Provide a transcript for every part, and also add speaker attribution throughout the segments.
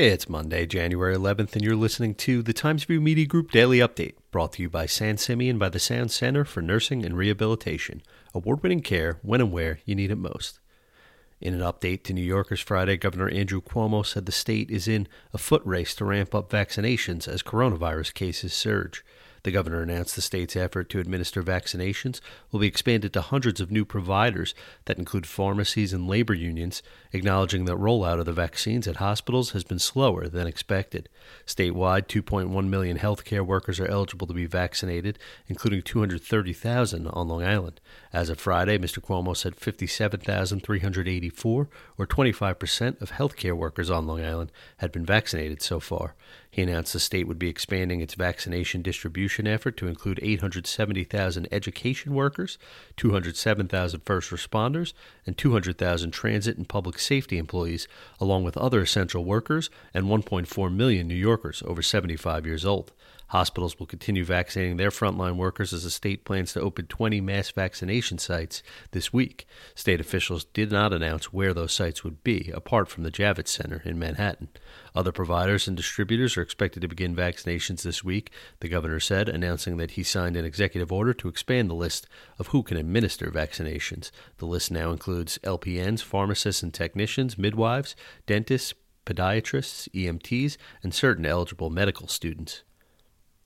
Speaker 1: It's Monday, January 11th, and you're listening to the Times Review Media Group Daily Update, brought to you by San Simeon by the Sound Center for Nursing and Rehabilitation. Award winning care when and where you need it most. In an update to New Yorkers Friday, Governor Andrew Cuomo said the state is in a foot race to ramp up vaccinations as coronavirus cases surge. The governor announced the state's effort to administer vaccinations will be expanded to hundreds of new providers that include pharmacies and labor unions, acknowledging that rollout of the vaccines at hospitals has been slower than expected. Statewide, 2.1 million healthcare workers are eligible to be vaccinated, including 230,000 on Long Island. As of Friday, Mr. Cuomo said 57,384, or 25% of healthcare workers on Long Island, had been vaccinated so far. He announced the state would be expanding its vaccination distribution effort to include 870,000 education workers, 207,000 first responders, and 200,000 transit and public safety employees, along with other essential workers and 1.4 million New Yorkers over 75 years old. Hospitals will continue vaccinating their frontline workers as the state plans to open 20 mass vaccination sites this week. State officials did not announce where those sites would be, apart from the Javits Center in Manhattan. Other providers and distributors are expected to begin vaccinations this week, the governor said, announcing that he signed an executive order to expand the list of who can administer vaccinations. The list now includes LPNs, pharmacists and technicians, midwives, dentists, podiatrists, EMTs, and certain eligible medical students.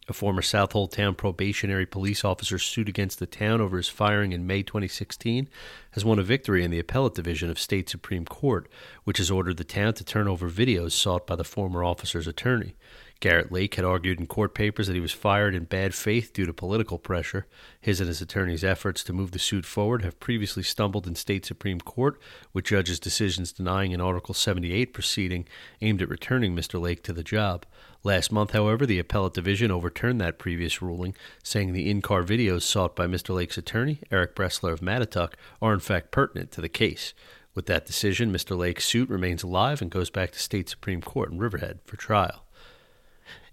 Speaker 1: A former Southold Town probationary police officer sued against the town over his firing in May 2016 has won a victory in the appellate division of state Supreme Court, which has ordered the town to turn over videos sought by the former officer's attorney. Garrett Lake had argued in court papers that he was fired in bad faith due to political pressure. His and his attorney's efforts to move the suit forward have previously stumbled in state Supreme Court, with judges' decisions denying an Article 78 proceeding aimed at returning Mr. Lake to the job. Last month, however, the appellate division overturned that previous ruling, saying the in car videos sought by Mr. Lake's attorney, Eric Bressler of Mattituck, are in fact pertinent to the case. With that decision, Mr. Lake's suit remains alive and goes back to state Supreme Court in Riverhead for trial.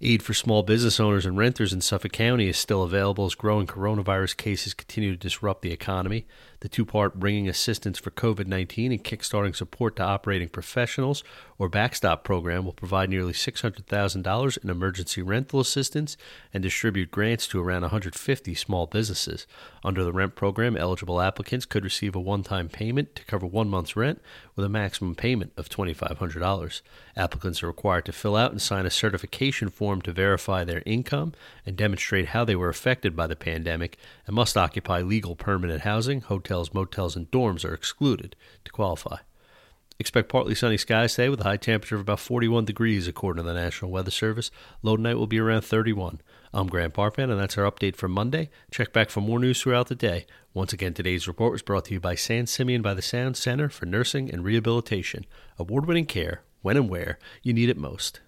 Speaker 1: Aid for small business owners and renters in Suffolk County is still available as growing coronavirus cases continue to disrupt the economy. The two part Bringing Assistance for COVID 19 and Kickstarting Support to Operating Professionals, or Backstop program, will provide nearly $600,000 in emergency rental assistance and distribute grants to around 150 small businesses. Under the rent program, eligible applicants could receive a one time payment to cover one month's rent with a maximum payment of $2,500. Applicants are required to fill out and sign a certification form to verify their income and demonstrate how they were affected by the pandemic and must occupy legal permanent housing. Hotels, motels, and dorms are excluded to qualify. Expect partly sunny skies today with a high temperature of about 41 degrees, according to the National Weather Service. Low tonight will be around 31. I'm Grant Parpan, and that's our update for Monday. Check back for more news throughout the day. Once again, today's report was brought to you by San Simeon by the Sound Center for Nursing and Rehabilitation. Award winning care when and where you need it most.